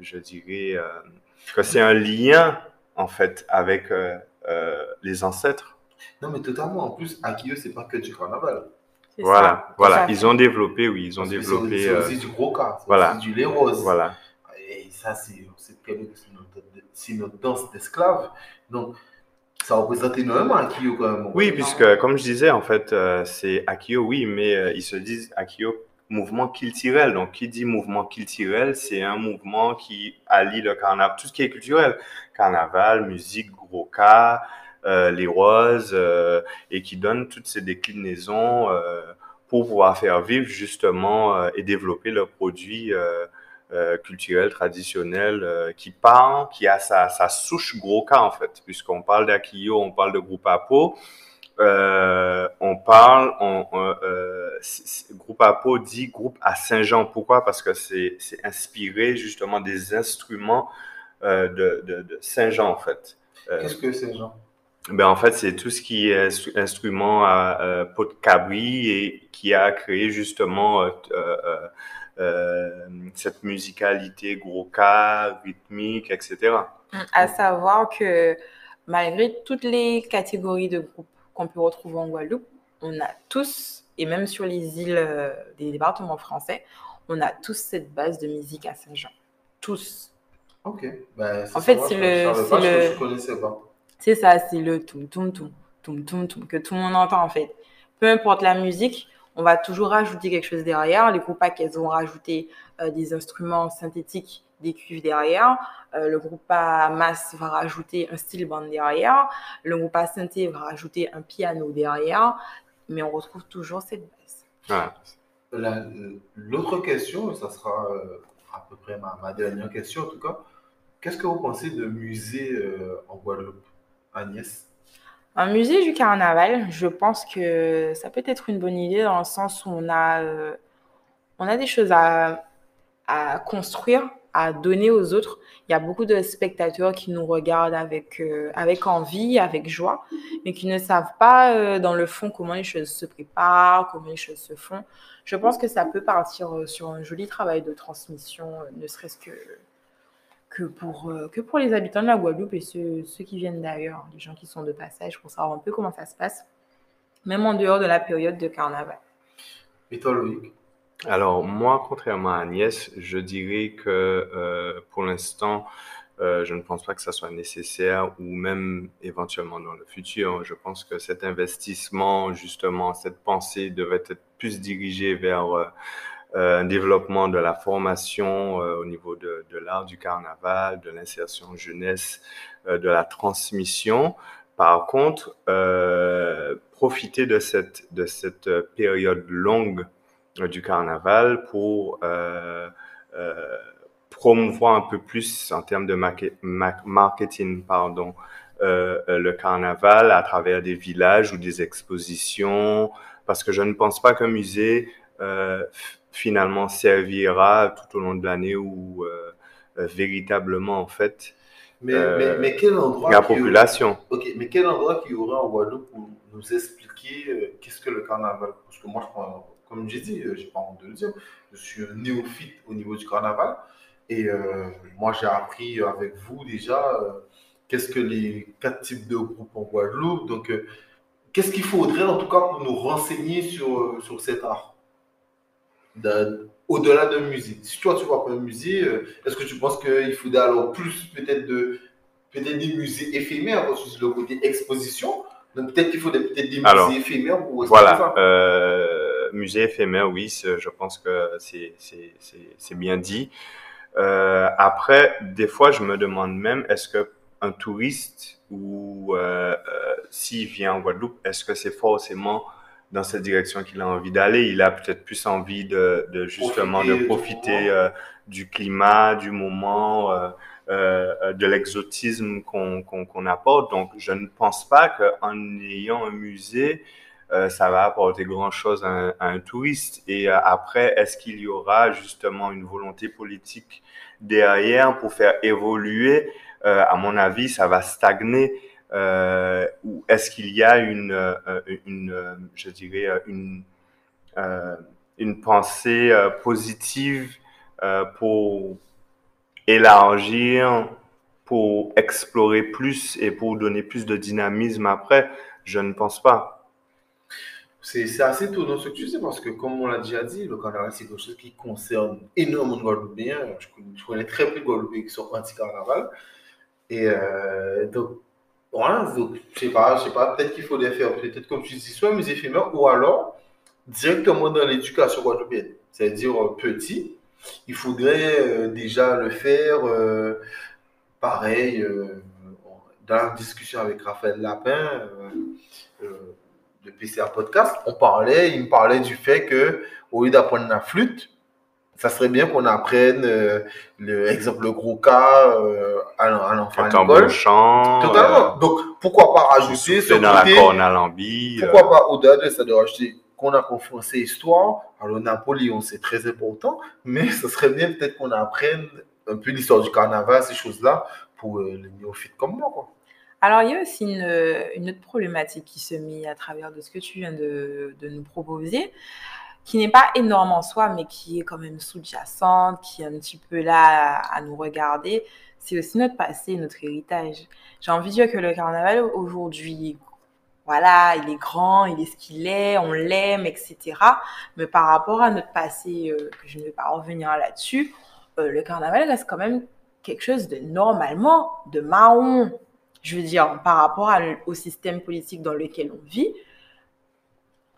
je dirais, que c'est un lien, en fait, avec les ancêtres. Non, mais totalement. En plus, Akio, c'est pas que du carnaval. Voilà, voilà. Ils ont développé, oui, ils ont développé. C'est aussi du gros cas, voilà. aussi du lait rose. Voilà. Ça, c'est notre, notre danse d'esclaves. Donc, ça représente énormément Akio quand même. Oui, puisque, comme je disais, en fait, euh, c'est Akio, oui, mais euh, ils se disent Akio mouvement culturel. Donc, qui dit mouvement culturel, c'est un mouvement qui allie le carnaval, tout ce qui est culturel. Carnaval, musique, gros cas, euh, les roses, euh, et qui donne toutes ces déclinaisons pour pouvoir faire vivre justement et développer le produit culturel traditionnel qui parle, qui a sa, sa souche gros cas en fait, puisqu'on parle d'Akio, on parle de groupe Apo. Euh, on parle, on, euh, groupe Apo dit groupe à Saint-Jean. Pourquoi? Parce que c'est inspiré justement des instruments euh, de, de, de Saint-Jean en fait. Qu'est-ce que Saint-Jean? ben, en fait, c'est tout ce qui est instrument à euh, pot de cabri et qui a créé justement euh, euh, euh cette musicalité gros cas, rythmique, etc. À savoir que malgré toutes les catégories de groupes qu'on peut retrouver en Guadeloupe, on a tous, et même sur les îles des départements français, on a tous cette base de musique à Saint-Jean. Tous. Ok. Ben, en fait, c'est le. C'est le... C'est ça, c'est le tum tum tum tum tum tum que tout le monde entend en fait. Peu importe la musique, on va toujours rajouter quelque chose derrière. Les groupes elles vont rajouter euh, des instruments synthétiques, des cuivres derrière. Euh, le groupe à masse va rajouter un style band derrière. Le groupe à synthé va rajouter un piano derrière. Mais on retrouve toujours cette base. L'autre question, ça sera euh, à peu près ma, dernière question en tout cas. Qu'est-ce que vous pensez de musée en Guadeloupe? Agnès? Un musée du carnaval, je pense que ça peut être une bonne idée dans le sens où on a, euh, on a des choses à, à, construire, à donner aux autres. Il y a beaucoup de spectateurs qui nous regardent avec, euh, avec envie, avec joie, mais qui ne savent pas euh, dans le fond comment les choses se préparent, comment les choses se font. Je pense que ça peut partir sur un joli travail de transmission, ne serait-ce que que pour, euh, que pour les habitants de la Guadeloupe et ceux, ceux qui viennent d'ailleurs, les gens qui sont de passage, pour savoir un peu comment ça se passe, même en dehors de la période de carnaval. Et toi, Loïc? Alors, moi, contrairement à Agnès, je dirais que euh, pour l'instant, euh, je ne pense pas que ça soit nécessaire ou même éventuellement dans le futur. Je pense que cet investissement, justement, cette pensée devrait être plus dirigée vers euh, un développement de la formation euh, au niveau de, de l'art du carnaval, de l'insertion jeunesse, euh, de la transmission. Par contre, profiter de cette, de cette période longue du carnaval pour promouvoir un peu plus en termes de marketing, pardon, euh, le carnaval à travers des villages ou des expositions, parce que je ne pense pas qu'un musée euh, finalement servira tout au long de l'année ou euh, euh, véritablement en fait mais, mais, mais, quel endroit la population. Ok, mais quel endroit qu'il y aurait en Guadeloupe pour nous expliquer qu'est-ce que le carnaval? Parce que moi, je comme j'ai dit, j'ai pas honte de le dire, je suis un néophyte au niveau du carnaval. Et moi, j'ai appris avec vous déjà qu'est-ce que les quatre types de groupes en Guadeloupe. Donc, qu'est-ce qu'il faudrait en tout cas pour nous renseigner sur, sur cet art? Au-delà de musée. Si toi, tu vois pas un musée, euh, est-ce que tu penses qu'il faudrait alors plus peut-être de peut-être des musées éphémères parce que le côté exposition donc peut-être qu'il faudrait peut-être des musées éphémères pour voilà. Euh, musée éphémère oui je pense que c'est bien dit euh, après des fois je me demande même est-ce que un touriste ou euh, s'il vient en Guadeloupe est-ce que c'est forcément dans cette direction qu'il a envie d'aller. Il a peut-être plus envie de, de justement profiter de profiter euh, du climat, du moment, euh, euh, de l'exotisme qu'on apporte. Donc, je ne pense pas qu'en ayant un musée, ça va apporter grand-chose à, un touriste. Et après, est-ce qu'il y aura justement une volonté politique derrière pour faire évoluer? À mon avis, ça va stagner. Ou est-ce qu'il y a une, une je dirais, une, une pensée positive pour élargir, pour explorer plus et pour donner plus de dynamisme après? Je ne pense pas. C'est assez étonnant ce que tu sais parce que, comme on l'a déjà dit, le carnaval, c'est quelque chose qui concerne énormément de Guadeloupéens. Je, connais très peu de Guadeloupéens qui sont anti-carnaval. Et euh, donc, donc, je sais pas, je sais pas, peut-être qu'il faudrait faire, peut-être comme tu dis, soit musée éphémère ou alors directement dans l'éducation guadeloupéenne. C'est-à-dire euh, petit, il faudrait euh, déjà le faire pareil, dans la discussion avec Raphaël Lapin de PCA Podcast, on parlait, il me parlait du fait que au lieu d'apprendre la flûte, ça serait bien qu'on apprenne euh, le exemple le gros cas euh, à, l'enfant à l'école. Totalement. Euh, Donc pourquoi pas rajouter ce dans côté, la Pourquoi pas au-delà de ça de rajouter qu'on a français histoire. Alors Napoléon c'est très important, mais ce serait bien peut-être qu'on apprenne un peu l'histoire du carnaval, ces choses-là pour les néophytes comme moi quoi. Alors, il y a aussi une, autre problématique qui se met à travers de ce que tu viens de, nous proposer, qui n'est pas énorme en soi, mais qui est quand même sous-jacente, qui est un petit peu là à, nous regarder. C'est aussi notre passé, notre héritage. J'ai envie de dire que le carnaval aujourd'hui, voilà, il est grand, il est ce qu'il est, on l'aime, etc. Mais par rapport à notre passé, euh, que je ne vais pas revenir là-dessus, euh, le carnaval reste quand même quelque chose de normalement de marron, je veux dire, par rapport au système politique dans lequel on vit,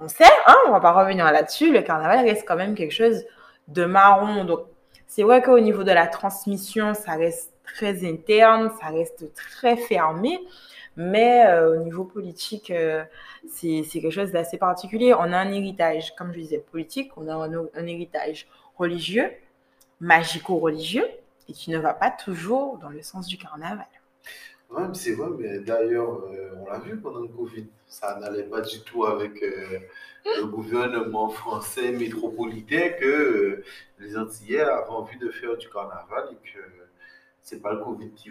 on sait, hein, on va pas revenir là-dessus, le carnaval reste quand même quelque chose de marron. Donc, c'est vrai qu'au niveau de la transmission, ça reste très interne, ça reste très fermé, mais euh, au niveau politique, euh, c'est quelque chose d'assez particulier. On a un héritage, comme je disais, politique, on a un héritage religieux, magico-religieux, et qui ne va pas toujours dans le sens du carnaval. Oui, c'est vrai, mais d'ailleurs, euh, on l'a vu pendant le Covid, ça n'allait pas du tout avec euh, le gouvernement français métropolitain que euh, les Antillais avaient envie de faire du carnaval et que c'est pas le Covid qui,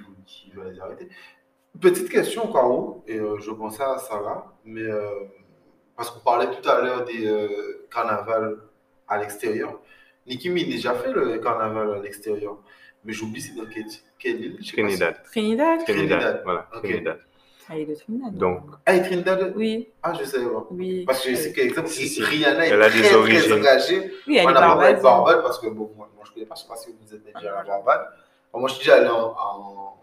va les arrêter. Petite question, Caro, et je pensais à là, mais parce qu'on parlait tout à l'heure des carnavals à l'extérieur. Niki m'a déjà fait le carnaval à l'extérieur. Mais j'oublie c'est dans quelle, quelle île? Trinidad. Trinidad. Trinidad. Voilà, Trinidad. Ah, il est de Trinidad. Donc. Ah, et Trinidad? Oui. Ah, je sais pas. Oui. Parce que je sais qu'exemple, si, Rihanna est elle a très, des origines. très engagée. Oui, elle est Barbade. Barbade parce que bon, moi, moi je ne connais pas, je ne sais pas si vous êtes déjà à la Barbade. moi, je suis déjà allé en, en,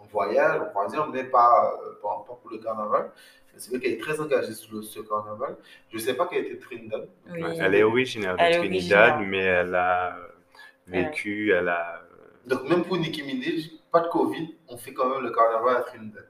en voyage, on va dire, mais pas, pas, pas pour le carnaval. C'est vrai qu'elle est très engagée sur le, ce carnaval. Je ne sais pas qu'elle était Trinidad. Oui. Elle est originaire de Trinidad, mais elle a vécu, elle a donc, même pour Nicki Minaj, pas de Covid, on fait quand même le carnaval à Trinidad.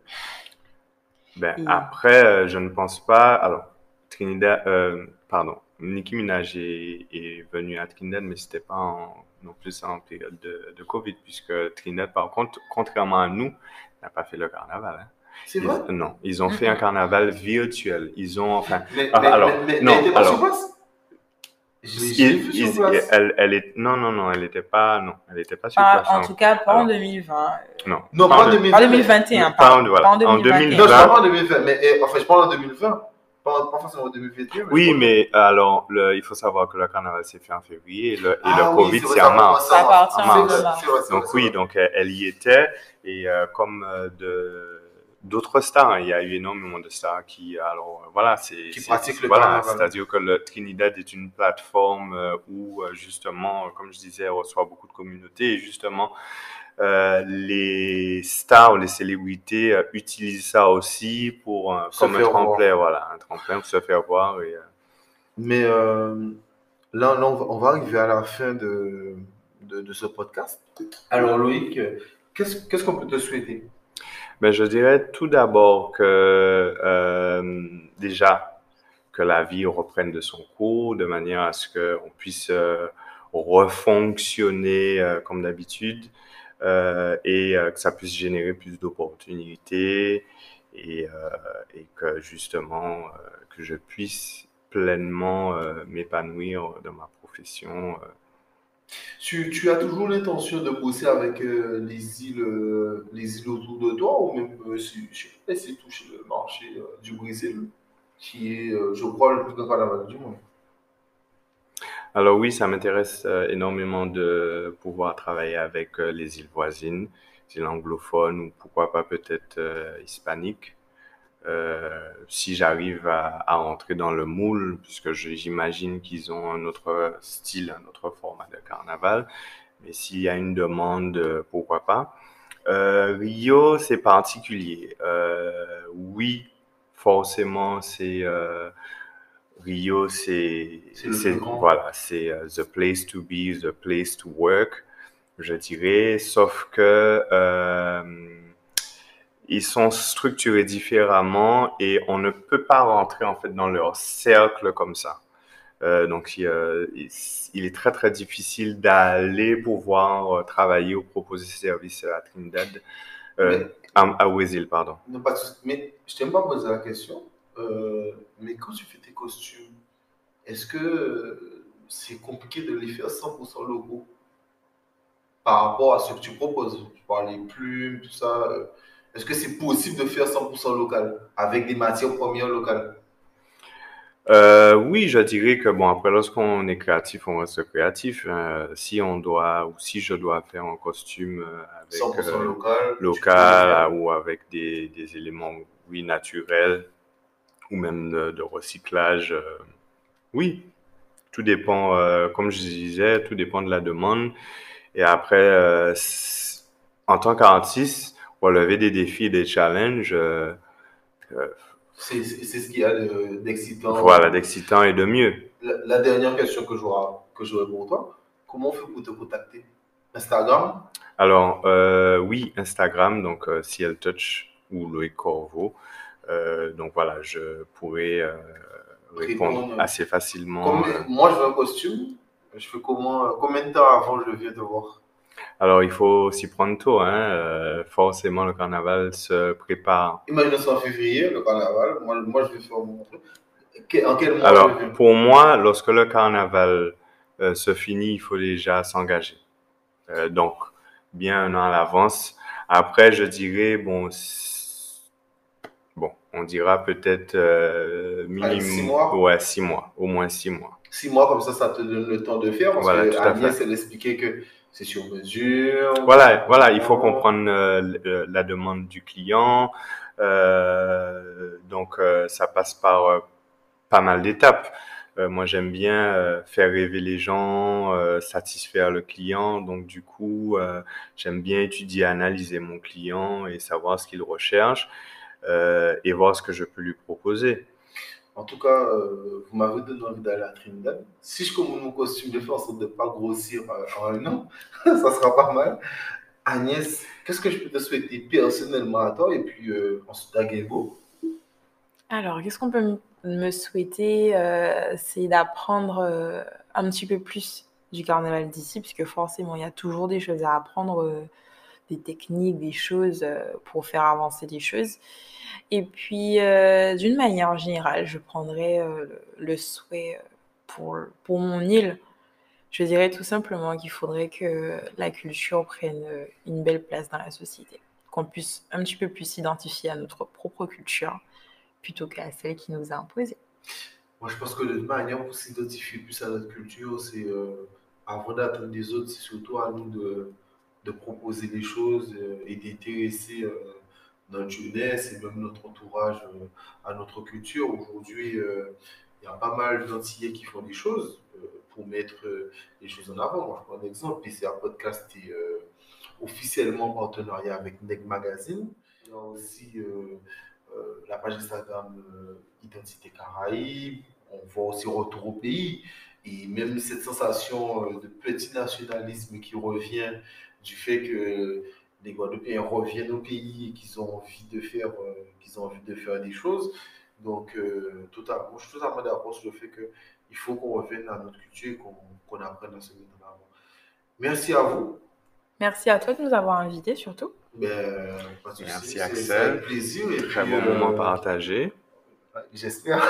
Ben, Après, euh, je ne pense pas. Alors, Trinidad, euh, pardon, Nicki Minaj est, est venue à Trinidad, mais c'était pas en, non plus en période de, de, Covid, puisque Trinidad, par contre, contrairement à nous, n'a pas fait le carnaval. Hein. C'est vrai? Non, ils ont fait un carnaval virtuel. Ils ont, enfin. Mais, ah, alors, mais, non, elle, elle est, non, non, non, elle n'était pas, non, elle était pas sur place. En tout cas, pas en 2020. Non. Non, pas en 2020. En 2021. Pas, en, voilà. pas en 2021. Non, je parle en 2020, mais eh, enfin, je parle en 2020. Pas, pas forcément en 2021. Mais oui, mais alors, le, il faut savoir que le carnaval s'est fait en février et le, et ah, le Covid, c'est en mars. En mars. Donc, oui, donc elle y était. Et euh, comme euh, de d'autres stars. Il y a eu énormément de stars qui, alors euh, voilà, c'est qui pratiquent le voilà, c'est-à-dire que le Trinidad est une plateforme euh, où euh, justement, comme je disais, on reçoit beaucoup de communautés et justement euh, les stars, les célébrités euh, utilisent ça aussi pour comme un tremplin, voilà, un tremplin pour se faire voir. Et, Mais là, là on, va, arriver à la fin de, de, de ce podcast. Alors Loïc, qu'est-ce qu'on peut te souhaiter? Mais je dirais tout d'abord que euh, déjà que la vie reprenne de son cours de manière à ce qu'on puisse euh, refonctionner euh, comme d'habitude et que ça puisse générer plus d'opportunités et, que justement que je puisse pleinement m'épanouir dans ma profession. Tu, tu, as toujours l'intention de bosser avec les îles les îles autour de toi ou même si je essayer de toucher le marché du Brésil qui est, je crois, le plus grand carnaval du monde? Alors oui, ça m'intéresse énormément de pouvoir travailler avec les îles voisines, les îles anglophones ou pourquoi pas peut-être hispaniques. Euh, si j'arrive à, à, entrer dans le moule, puisque j'imagine qu'ils ont un autre style, un autre format de carnaval. Mais s'il y a une demande, pourquoi pas. Euh, Rio, c'est particulier. Euh, oui, forcément, c'est euh, Rio, c'est voilà, c'est uh, the place to be, the place to work, je dirais. Sauf que euh, ils sont structurés différemment et on ne peut pas rentrer en fait dans leur cercle comme ça. Euh, donc il, il, est très très difficile d'aller pouvoir euh, travailler ou proposer ses services à Trinidad, euh, à, à pardon. Non, pas mais je t'aime pas poser la question. Euh, mais quand tu fais tes costumes, est-ce que c'est compliqué de les faire 100% locaux par rapport à ce que tu proposes? Je parle les plumes, tout ça. Est-ce que c'est possible de faire 100% local avec des matières premières locales? Euh, oui, je dirais que bon après lorsqu'on est créatif, on reste créatif. Hein. si on doit ou si je dois faire un costume euh, avec 100% euh, local, local ou avec des, des, éléments oui naturels ou même de, de recyclage, oui, tout dépend. comme je disais, tout dépend de la demande. Et après, en tant qu'artiste, relever des défis des challenges. Euh, euh, c'est ce qu'il y a d'excitant. voilà, d'excitant et de mieux. La, dernière question que j'aurais pour toi, comment on fait pour te contacter? Instagram? Alors, euh, oui, Instagram, donc CL Touch ou Loïc Corvo. donc voilà, je pourrais répondre, assez facilement. moi, je veux un costume. Je fais comment, combien de temps avant je viens te voir? Alors, il faut s'y prendre tôt. Hein. Euh, forcément, le carnaval se prépare. Imagine ça en février, le carnaval. Moi, moi je vais faire mon truc. En quel mois Alors, pour moi, lorsque le carnaval euh, se finit, il faut déjà s'engager. Euh, donc, bien un an à l'avance. Après, je dirais, bon, bon on dira peut-être minimum. six mois Ouais, six mois. Au moins six mois. Six mois, comme ça, ça te donne le temps de faire. Parce voilà, que Agnès, elle expliquait que c'est sur mesure. Voilà, voilà, il faut comprendre euh, la demande du client. Euh, donc, euh, ça passe par pas mal d'étapes. Moi, j'aime bien faire rêver les gens, satisfaire le client. Donc, du coup, j'aime bien étudier, analyser mon client et savoir ce qu'il recherche et voir ce que je peux lui proposer. En tout cas, euh, vous m'avez donné envie d'aller à Trinidad. Si je commande mon costume de faire en sorte de ne pas grossir euh, en un an, (laughs) ça sera pas mal. Agnès, qu'est-ce que je peux te souhaiter personnellement à toi et puis euh, ensuite à Alors, qu'est-ce qu'on peut me souhaiter C'est d'apprendre un petit peu plus du carnaval d'ici, puisque forcément, il y a toujours des choses à apprendre, des techniques, des choses pour faire avancer les choses. Et puis, euh, d'une manière générale, je prendrais euh, le, souhait euh, pour, pour mon île. Je dirais tout simplement qu'il faudrait que la culture prenne une belle place dans la société, qu'on puisse un petit peu plus s'identifier à notre propre culture plutôt qu'à celle qui nous a imposée. Moi, je pense que de manière, pour s'identifier plus à notre culture, c'est avant d'attendre des autres, c'est surtout à nous de, de proposer des choses et d'intéresser notre jeunesse et même notre entourage euh, à notre culture. Aujourd'hui, euh, il y a pas mal d'Antillais qui font des choses euh, pour mettre les choses en avant. Je prends un exemple. PCA Podcast est officiellement en partenariat avec Neg Magazine. Il y a aussi la page Instagram Identité Caraïbe. On voit aussi Retour au pays. Et même cette sensation de petit nationalisme qui revient du fait que les Guadeloupéens reviennent au pays et qu'ils ont envie de faire, euh, qu'ils ont envie de faire des choses. Donc, euh, totalement, je suis totalement d'accord sur le fait qu'il faut qu'on revienne à notre culture et qu'on apprenne à se mettre en avant. Merci à vous. Merci à toi de nous avoir invités surtout. Ben, Merci Axel. Un plaisir. Et Très bon moment partagé. J'espère.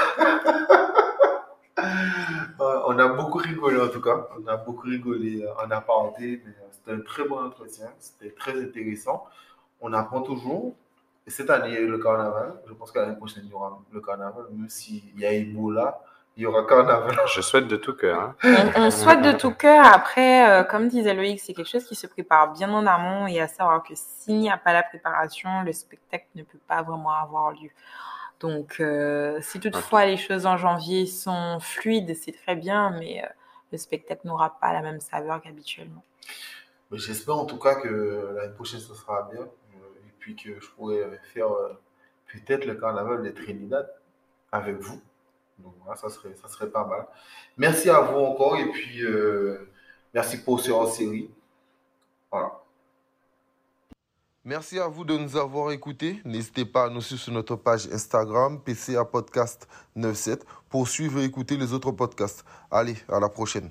(laughs) on a beaucoup rigolé en tout cas. On a beaucoup rigolé en apparenté. C'était un très bon entretien. C'était très intéressant. On apprend toujours. Et cette année, il y a eu le carnaval. Je pense qu'à l'année prochaine, il y aura le carnaval. Même s'il y a Ebola, il y aura carnaval. (laughs) Je souhaite de tout cœur. Hein. On, souhaite de tout cœur. Après, euh, comme disait Loïc, c'est quelque chose qui se prépare bien en amont et à savoir que s'il n'y a pas la préparation, le spectacle ne peut pas vraiment avoir lieu. Donc, euh, si toutefois les choses en janvier sont fluides, c'est très bien, mais euh, le spectacle n'aura pas la même saveur qu'habituellement. J'espère en tout cas que l'année prochaine, ce sera bien. Et puis que je pourrai faire peut-être le carnaval de Trinidad avec vous. Donc voilà, ça serait, ça serait pas mal. Merci à vous encore et puis euh, merci pour ce hors-série. Voilà. Merci à vous de nous avoir écoutés. N'hésitez pas à nous suivre sur notre page Instagram, PCA Podcast 97, pour suivre et écouter les autres podcasts. Allez, à la prochaine.